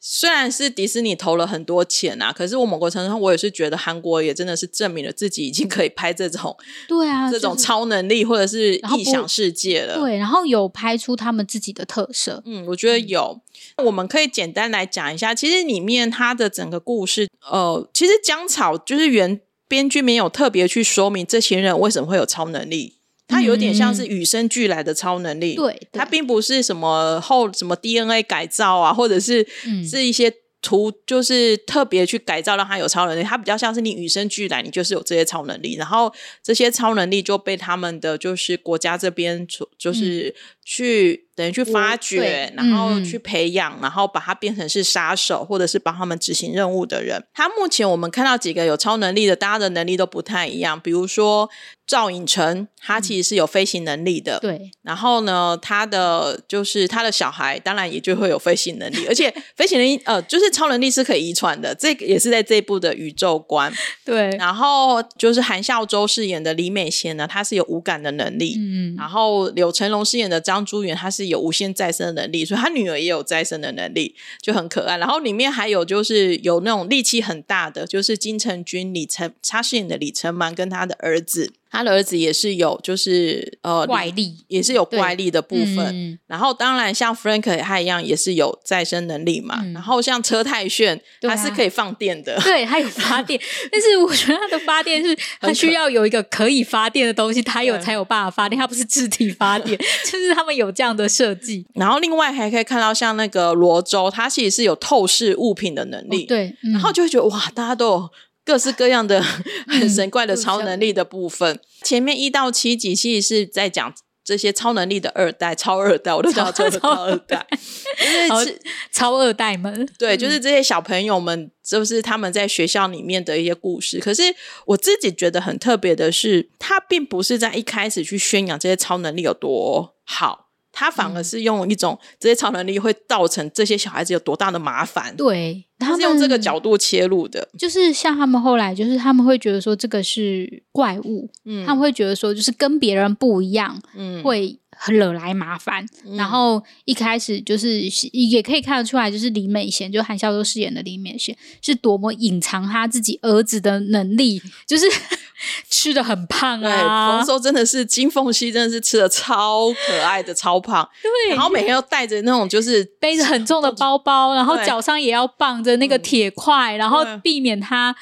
虽然是迪士尼投了很多钱啊，可是我某个程度上，我也是觉得韩国也真的是证明了自己已经可以拍这种，对啊，这种超能力或者是异想世界了。对，然后有拍出他们自己的特色。嗯，我觉得有。嗯、我们可以简单来讲一下，其实里面它的整个故事，呃，其实姜草就是原编剧没有特别去说明这些人为什么会有超能力。它有点像是与生俱来的超能力，对，它并不是什么后什么 DNA 改造啊，或者是是一些图，就是特别去改造让它有超能力。它比较像是你与生俱来，你就是有这些超能力，然后这些超能力就被他们的就是国家这边就是去。等于去发掘，然后去培养，嗯、然后把它变成是杀手，或者是帮他们执行任务的人。他目前我们看到几个有超能力的，大家的能力都不太一样。比如说赵寅成，他其实是有飞行能力的。对、嗯。然后呢，他的就是他的小孩，当然也就会有飞行能力，而且 飞行能力呃，就是超能力是可以遗传的。这个也是在这一部的宇宙观。对。然后就是韩孝周饰演的李美贤呢，他是有五感的能力。嗯。然后柳成龙饰演的张朱元，他是。有无限再生的能力，所以他女儿也有再生的能力，就很可爱。然后里面还有就是有那种力气很大的，就是金城君、李承他饰演的李承蛮跟他的儿子。他的儿子也是有，就是呃怪力，也是有怪力的部分。嗯、然后当然像 Frank 他一样，也是有再生能力嘛。嗯、然后像车太炫，他是可以放电的，对，他有发电。但是我觉得他的发电是，他需要有一个可以发电的东西，他有才有办法发电。他不是自体发电，就是他们有这样的设计。然后另外还可以看到像那个罗州，他其实是有透视物品的能力。哦、对，嗯、然后就会觉得哇，大家都有。各式各样的 很神怪的超能力的部分，嗯、前面一到七集其实是在讲这些超能力的二代、超二代，我都叫做超二代，就是 超二代们。对，就是这些小朋友们，就是他们在学校里面的一些故事。可是我自己觉得很特别的是，他并不是在一开始去宣扬这些超能力有多好。他反而是用一种这些超能力会造成这些小孩子有多大的麻烦，对，他是用这个角度切入的。就是像他们后来，就是他们会觉得说这个是怪物，嗯，他们会觉得说就是跟别人不一样，嗯，会惹来麻烦。嗯、然后一开始就是也可以看得出来，就是李美贤，就韩孝周饰演的李美贤，是多么隐藏他自己儿子的能力，就是。吃的很胖啊！丰收真的是金凤熙，真的是吃的超可爱的超胖。对，然后每天要带着那种就是背着很重的包包，然后脚上也要绑着那个铁块，然后避免他。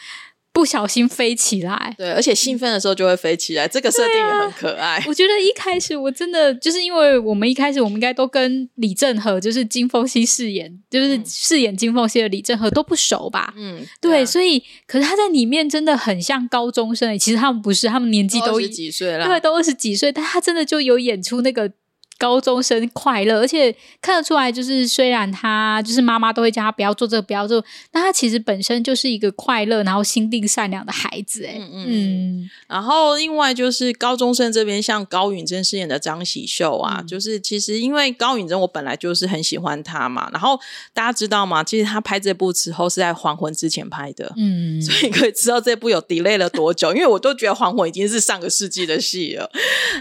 不小心飞起来，对，而且兴奋的时候就会飞起来，这个设定也很可爱。啊、我觉得一开始我真的就是因为我们一开始我们应该都跟李正和，就是金凤熙饰演，就是饰演金凤熙的李正和都不熟吧？嗯，对，对啊、所以可是他在里面真的很像高中生，其实他们不是，他们年纪都二十几岁了，对，都二十几岁，但他真的就有演出那个。高中生快乐，而且看得出来，就是虽然他就是妈妈都会叫他不要做这个，不要做，但他其实本身就是一个快乐，然后心地善良的孩子。哎，嗯嗯。嗯然后另外就是高中生这边，像高允贞饰演的张喜秀啊，嗯、就是其实因为高允贞我本来就是很喜欢他嘛，然后大家知道吗？其实他拍这部之后是在还魂之前拍的，嗯，所以你可以知道这部有 delay 了多久，因为我都觉得还魂已经是上个世纪的戏了，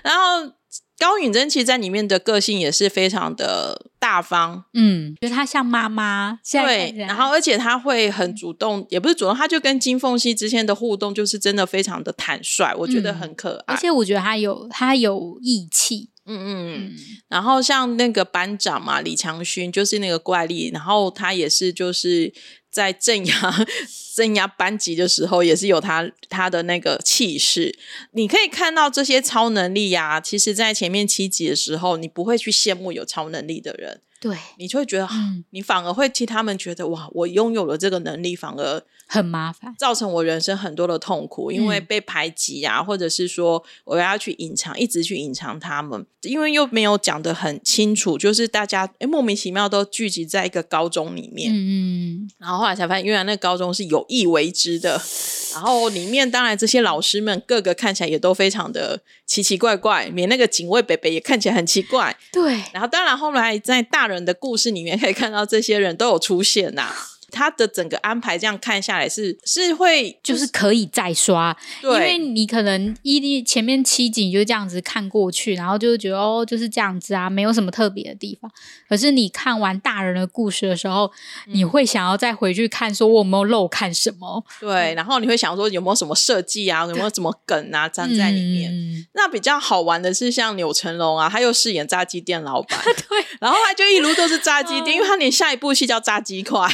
然后。高允贞其实在里面的个性也是非常的大方，嗯，觉得她像妈妈，对，然后而且她会很主动，也不是主动，她就跟金凤熙之间的互动就是真的非常的坦率，我觉得很可爱，嗯，而且我觉得她有她有义气。嗯嗯，然后像那个班长嘛，李强勋就是那个怪力，然后他也是就是在镇压镇压班级的时候，也是有他他的那个气势。你可以看到这些超能力呀、啊，其实，在前面七集的时候，你不会去羡慕有超能力的人。对，你就会觉得，嗯、你反而会替他们觉得，哇，我拥有了这个能力，反而很麻烦，造成我人生很多的痛苦，因为被排挤啊，嗯、或者是说我要去隐藏，一直去隐藏他们，因为又没有讲得很清楚，就是大家诶莫名其妙都聚集在一个高中里面，嗯，然后后来才发现，原来那个高中是有意为之的，然后里面当然这些老师们个个看起来也都非常的奇奇怪怪，连那个警卫北北也看起来很奇怪，对，然后当然后来在大。人的故事里面可以看到这些人都有出现呐、啊。他的整个安排这样看下来是是会就是可以再刷，因为你可能一前面七集你就这样子看过去，然后就觉得哦就是这样子啊，没有什么特别的地方。可是你看完大人的故事的时候，嗯、你会想要再回去看，说我有没有漏看什么？对，然后你会想说有没有什么设计啊，有没有什么梗啊粘在里面？嗯、那比较好玩的是像柳成龙啊，他又饰演炸鸡店老板，对，然后他就一路都是炸鸡店，因为他连下一部戏叫炸鸡块。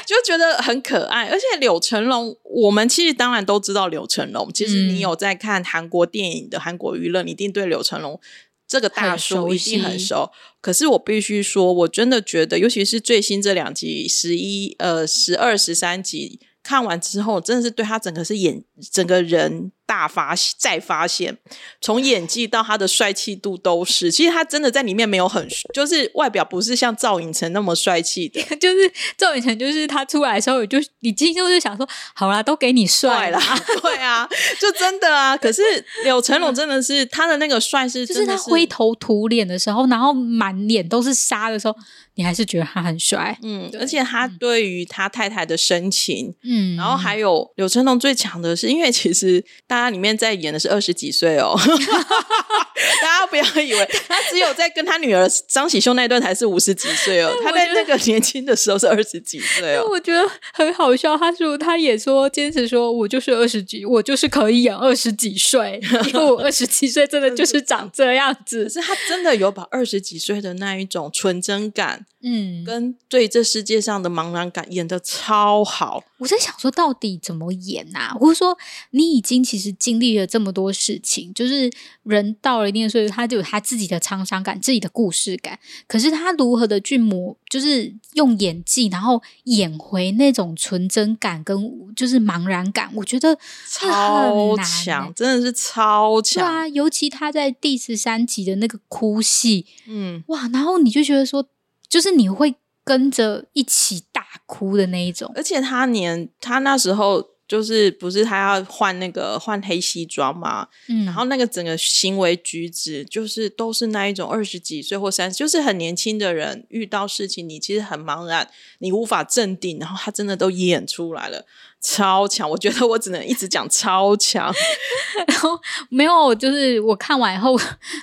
就觉得很可爱，而且柳成龙，我们其实当然都知道柳成龙。其实你有在看韩国电影的韩国娱乐，你一定对柳成龙这个大叔一定很熟。很可是我必须说，我真的觉得，尤其是最新这两集，十一、呃、十二、十三集看完之后，真的是对他整个是演整个人。大发再发现，从演技到他的帅气度都是。其实他真的在里面没有很，就是外表不是像赵寅成那么帅气的。就是赵寅成，就是他出来的时候，就你今天就是想说，好啦，都给你帅啦。对啊，就真的啊。可是柳成龙真的是他的那个帅是，就是他灰头土脸的时候，然后满脸都是沙的时候，你还是觉得他很帅。嗯，而且他对于他太太的深情，嗯，然后还有柳成龙最强的是，因为其实大。家里面在演的是二十几岁哦，大家不要以为他只有在跟他女儿张喜秀那段才是五十几岁哦，他在那个年轻的时候是二十几岁哦。我觉得很好笑，他说他也说坚持说，我就是二十几，我就是可以演二十几岁，因为我二十几岁真的就是长这样子。可是他真的有把二十几岁的那一种纯真感，嗯，跟对这世界上的茫然感演的超好。我在想说，到底怎么演啊？或者说，你已经其实经历了这么多事情，就是人到了一定的岁数，他就有他自己的沧桑感、自己的故事感。可是他如何的去磨，就是用演技，然后演回那种纯真感跟就是茫然感，我觉得超强，真的是超强。对啊，尤其他在第十三集的那个哭戏，嗯，哇，然后你就觉得说，就是你会。跟着一起大哭的那一种，而且他年他那时候就是不是他要换那个换黑西装嘛，嗯，然后那个整个行为举止就是都是那一种二十几岁或三十，就是很年轻的人遇到事情你其实很茫然，你无法镇定，然后他真的都演出来了。超强！我觉得我只能一直讲超强，然后没有，就是我看完以后，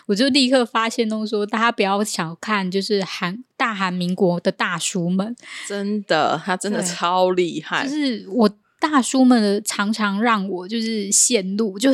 我就立刻发现，都说大家不要小看，就是韩大韩民国的大叔们，真的，他真的超厉害。就是我大叔们的常常让我就是陷入，就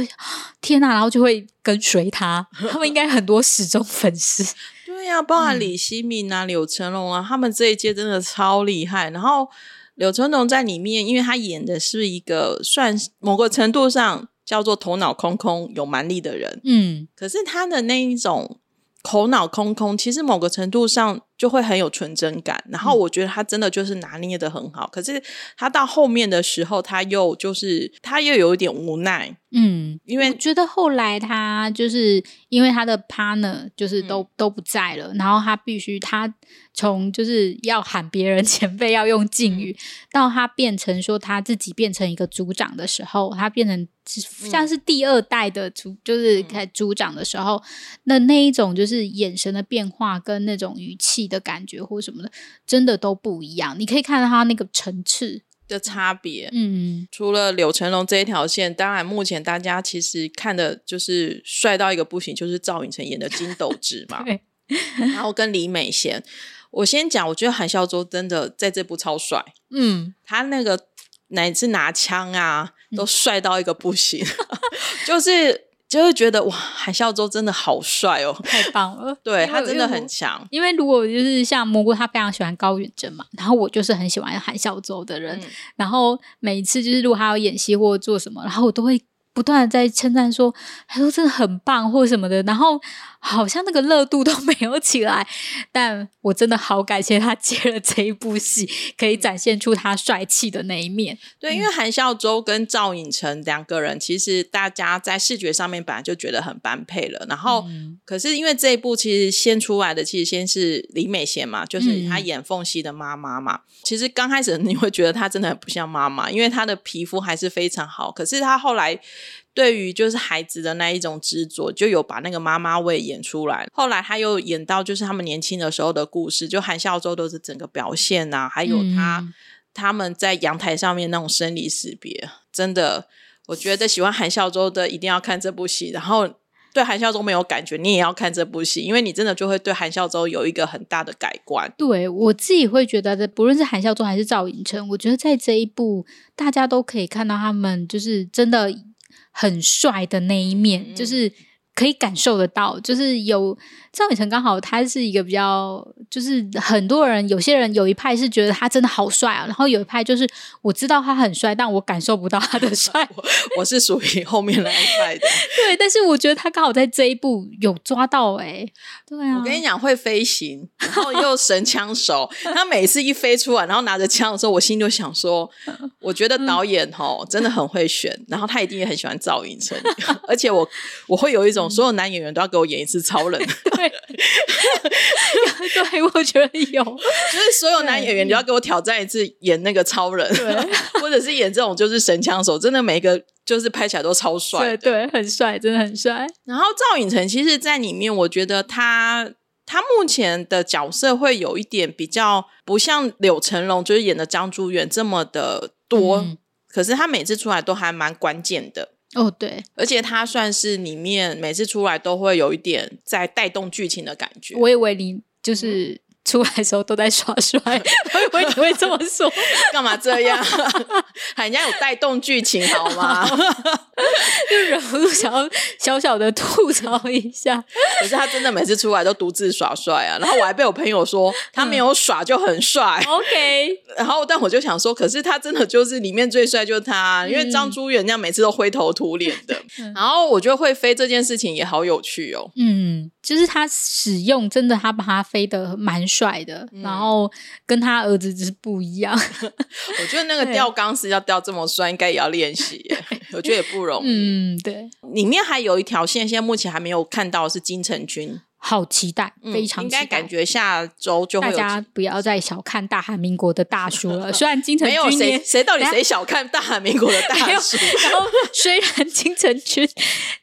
天呐，然后就会跟随他，他们应该很多始终粉丝。对呀、啊，包含李希敏啊、嗯、柳成龙啊，他们这一届真的超厉害，然后。柳成龙在里面，因为他演的是一个算某个程度上叫做头脑空空、有蛮力的人，嗯，可是他的那一种头脑空空，其实某个程度上就会很有纯真感。然后我觉得他真的就是拿捏的很好，嗯、可是他到后面的时候，他又就是他又有一点无奈。嗯，因为我觉得后来他就是因为他的 partner 就是都、嗯、都不在了，然后他必须他从就是要喊别人 前辈要用敬语，嗯、到他变成说他自己变成一个组长的时候，他变成像是第二代的组，嗯、就是开组长的时候，那那一种就是眼神的变化跟那种语气的感觉或什么的，真的都不一样。你可以看到他那个层次。的差别，嗯，除了柳成龙这一条线，当然目前大家其实看的就是帅到一个不行，就是赵寅成演的金斗植嘛，对然后跟李美贤。我先讲，我觉得韩孝周真的在这部超帅，嗯，他那个乃至拿枪啊，都帅到一个不行，嗯、就是。就会觉得哇，韩孝周真的好帅哦，太棒了，对他真的很强。因为如果就是像蘑菇，他非常喜欢高远征嘛，然后我就是很喜欢韩孝周的人，嗯、然后每一次就是如果他要演戏或者做什么，然后我都会。不断的在称赞说，他说真的很棒或什么的，然后好像那个热度都没有起来，但我真的好感谢他接了这一部戏，可以展现出他帅气的那一面。对，因为韩孝周跟赵寅成两个人，其实大家在视觉上面本来就觉得很般配了，然后、嗯、可是因为这一部其实先出来的，其实先是李美贤嘛，就是她演凤熙的妈妈嘛。嗯、其实刚开始你会觉得她真的很不像妈妈，因为她的皮肤还是非常好，可是她后来。对于就是孩子的那一种执着，就有把那个妈妈味演出来。后来他又演到就是他们年轻的时候的故事，就韩孝周都是整个表现呐、啊，还有他、嗯、他们在阳台上面那种生离死别，真的，我觉得喜欢韩孝周的一定要看这部戏。然后对韩孝周没有感觉，你也要看这部戏，因为你真的就会对韩孝周有一个很大的改观。对，我自己会觉得，不论是韩孝周还是赵寅成，我觉得在这一部大家都可以看到他们就是真的。很帅的那一面，嗯、就是可以感受得到，就是有赵寅成刚好他是一个比较，就是很多人有些人有一派是觉得他真的好帅啊，然后有一派就是我知道他很帅，但我感受不到他的帅。我，我是属于后面那一派的，对，但是我觉得他刚好在这一步有抓到、欸，哎，对啊，我跟你讲会飞行，然后又神枪手，他每次一飞出来，然后拿着枪的时候，我心就想说，我觉得导演哦真的很会选，然后他一定也很喜欢赵寅成，而且我我会有一种所有男演员都要给我演一次超人。对。对，我觉得有，就是所有男演员都要给我挑战一次演那个超人，对，或者是演这种就是神枪手，真的每一个就是拍起来都超帅，对对，很帅，真的很帅。然后赵寅成其实，在里面我觉得他他目前的角色会有一点比较不像柳成龙，就是演的张珠远这么的多，可是他每次出来都还蛮关键的。哦，对，而且他算是里面每次出来都会有一点在带动剧情的感觉。我以为你就是。出来的时候都在耍帅，我以为你会这么说，干嘛这样？人家有带动剧情好吗？就忍不住想要小小的吐槽一下。可是他真的每次出来都独自耍帅啊，然后我还被我朋友说他没有耍就很帅。OK，然后但我就想说，可是他真的就是里面最帅就是他，因为张珠元那样每次都灰头土脸的。然后我觉得会飞这件事情也好有趣哦。嗯，就是他使用真的，他把他飞得蛮。帅的，然后跟他儿子就是不一样。我觉得那个吊钢丝要吊这么帅，应该也要练习。我觉得也不容易。嗯，对。里面还有一条线，现在目前还没有看到是金城君。好期待，非常期待。应该感觉下周就会。大家不要再小看大韩民国的大叔了。虽然金城君没有谁，谁到底谁小看大韩民国的大叔？然后虽然金城君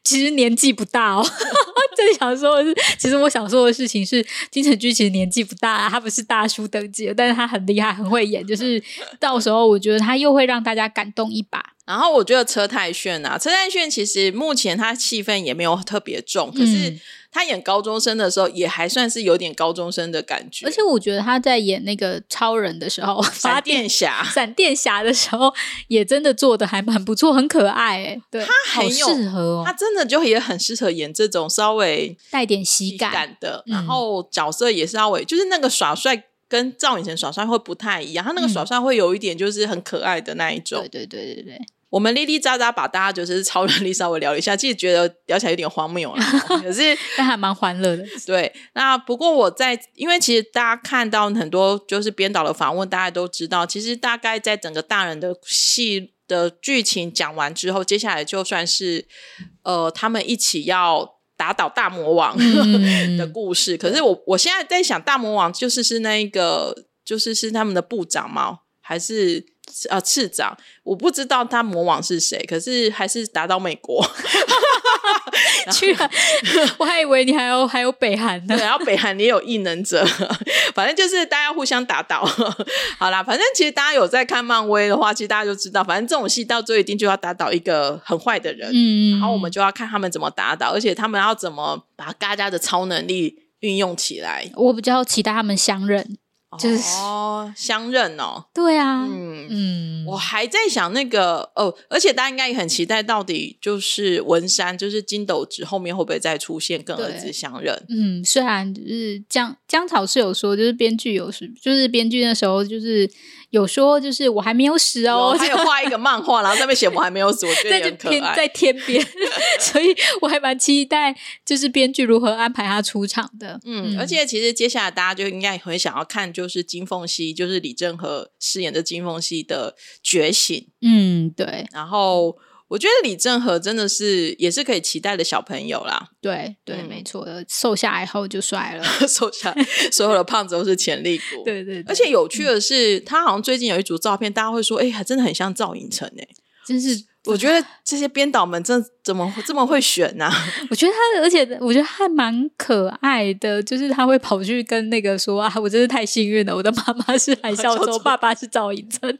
其实年纪不大哦。最想说的是，其实我想说的事情是，金城君其实年纪不大，他不是大叔等级，但是他很厉害，很会演。就是到时候我觉得他又会让大家感动一把。然后我觉得车太炫啊，车太炫其实目前他气氛也没有特别重，可是。嗯他演高中生的时候，也还算是有点高中生的感觉。而且我觉得他在演那个超人的时候，闪电侠，闪电侠的时候，也真的做的还蛮不错，很可爱。哎，对，他很有适合哦，他真的就也很适合演这种稍微带点喜感，感的，然后角色也是稍微，就是那个耍帅跟赵寅成耍帅会不太一样，他那个耍帅会有一点就是很可爱的那一种。对对对对对。我们叽叽喳喳把大家就是 超能力稍微聊一下，其实觉得聊起来有点荒谬了，可是 但还蛮欢乐的。对，那不过我在，因为其实大家看到很多就是编导的访问，大家都知道，其实大概在整个大人的戏的剧情讲完之后，接下来就算是呃他们一起要打倒大魔王的故事。嗯、可是我我现在在想，大魔王就是是那一个，就是是他们的部长吗？还是？啊，次长，我不知道他魔王是谁，可是还是打倒美国，居然，我还以为你还有还有北韩呢，然后北韩也有异能者，反正就是大家互相打倒。好啦，反正其实大家有在看漫威的话，其实大家就知道，反正这种戏到最后一定就要打倒一个很坏的人，嗯，然后我们就要看他们怎么打倒，而且他们要怎么把大家的超能力运用起来。我比较期待他们相认。就是哦，相认哦，对啊，嗯。嗯，我还在想那个哦，而且大家应该也很期待，到底就是文山，就是金斗子后面会不会再出现跟儿子相认？嗯，虽然就是江江草是有说，就是编剧有是，就是编剧那时候就是有说，就是我还没有死哦，还有画一个漫画，然后上面写我还没有死，我觉得很可爱，在天边，所以我还蛮期待，就是编剧如何安排他出场的。嗯，嗯，而且其实接下来大家就应该很想要看，就是金凤熙，就是李正和饰演的金凤熙的觉醒。嗯，对。然后我觉得李正和真的是也是可以期待的小朋友啦。对对，嗯、没错，瘦下来后就帅了，瘦下来所有的胖子都是潜力股。对，对对，而且有趣的是，嗯、他好像最近有一组照片，大家会说，哎、欸，还真的很像赵寅成哎，真是。我觉得这些编导们真怎么这么会选呢、啊？我觉得他，而且我觉得还蛮可爱的，就是他会跑去跟那个说啊，我真是太幸运了，我的妈妈是韩孝周，爸爸是赵寅成。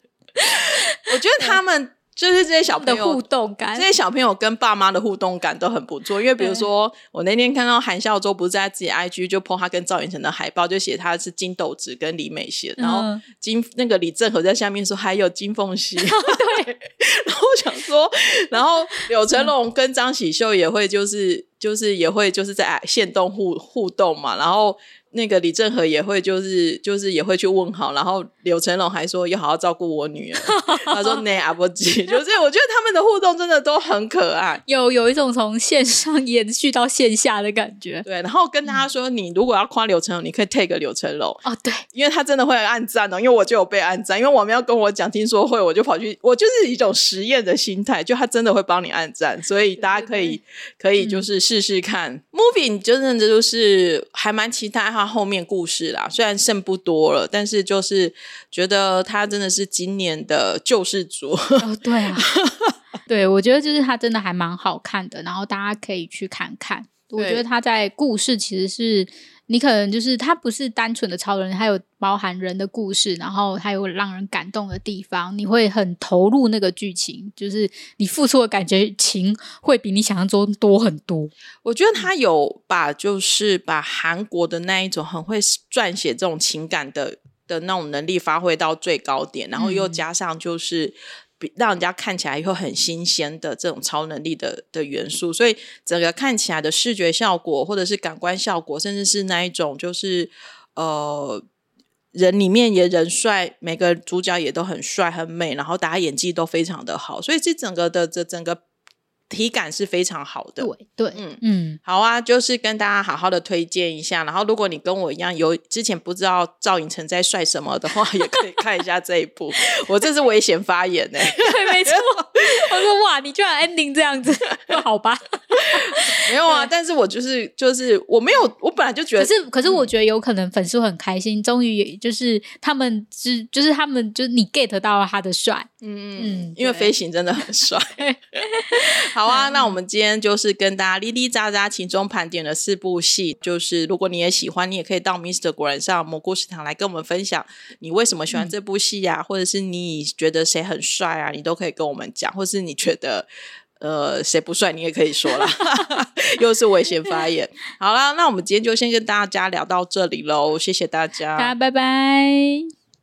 我觉得他们。就是这些小朋友的互动感，这些小朋友跟爸妈的互动感都很不错。因为比如说，我那天看到韩孝周不是在自己 IG 就 po 他跟赵寅成的海报，就写他是金斗子跟李美贤，然后金那个李正和在下面说还有金凤熙，对。然后我想说，然后柳成龙跟张喜秀也会就是就是也会就是在线动互互动嘛，然后。那个李正和也会，就是就是也会去问好，然后柳成龙还说要好好照顾我女儿。他说：“那阿伯吉，就是我觉得他们的互动真的都很可爱，有有一种从线上延续到线下的感觉。”对，然后跟大家说，你如果要夸柳成龙，你可以 take 柳成龙哦，对，因为他真的会按赞哦，因为我就有被按赞，因为我们要跟我讲听说会，我就跑去，我就是一种实验的心态，就他真的会帮你按赞，所以大家可以可以就是试试看。嗯、Moving 真的就是还蛮期待哈。他后面故事啦，虽然剩不多了，但是就是觉得他真的是今年的救世主。哦，对啊，对，我觉得就是他真的还蛮好看的，然后大家可以去看看。我觉得他在故事其实是。你可能就是他不是单纯的超人，他有包含人的故事，然后还有让人感动的地方，你会很投入那个剧情，就是你付出的感觉情会比你想象中多很多。我觉得他有把就是把韩国的那一种很会撰写这种情感的的那种能力发挥到最高点，然后又加上就是。让人家看起来以后很新鲜的这种超能力的的元素，所以整个看起来的视觉效果，或者是感官效果，甚至是那一种就是呃人里面也人帅，每个主角也都很帅很美，然后大家演技都非常的好，所以这整个的这整个。体感是非常好的，对对，嗯嗯，好啊，就是跟大家好好的推荐一下。然后，如果你跟我一样有之前不知道赵寅成在帅什么的话，也可以看一下这一部。我这是危险发言呢、欸，对，没错。我说哇，你居然 ending 这样子，那好吧？没有啊，但是我就是就是我没有，我本来就觉得，可是可是我觉得有可能粉丝会很开心，终于就是他们是就是他们就是你 get 到了他的帅，嗯嗯，因为飞行真的很帅。好啊，那我们今天就是跟大家哩哩喳喳，其中盘点了四部戏。就是如果你也喜欢，你也可以到 Mr. 果然上蘑菇食堂来跟我们分享你为什么喜欢这部戏呀、啊，嗯、或者是你觉得谁很帅啊，你都可以跟我们讲，或是你觉得呃谁不帅，你也可以说啦。又是危险发言。好啦，那我们今天就先跟大家聊到这里喽，谢谢大家，大家拜拜。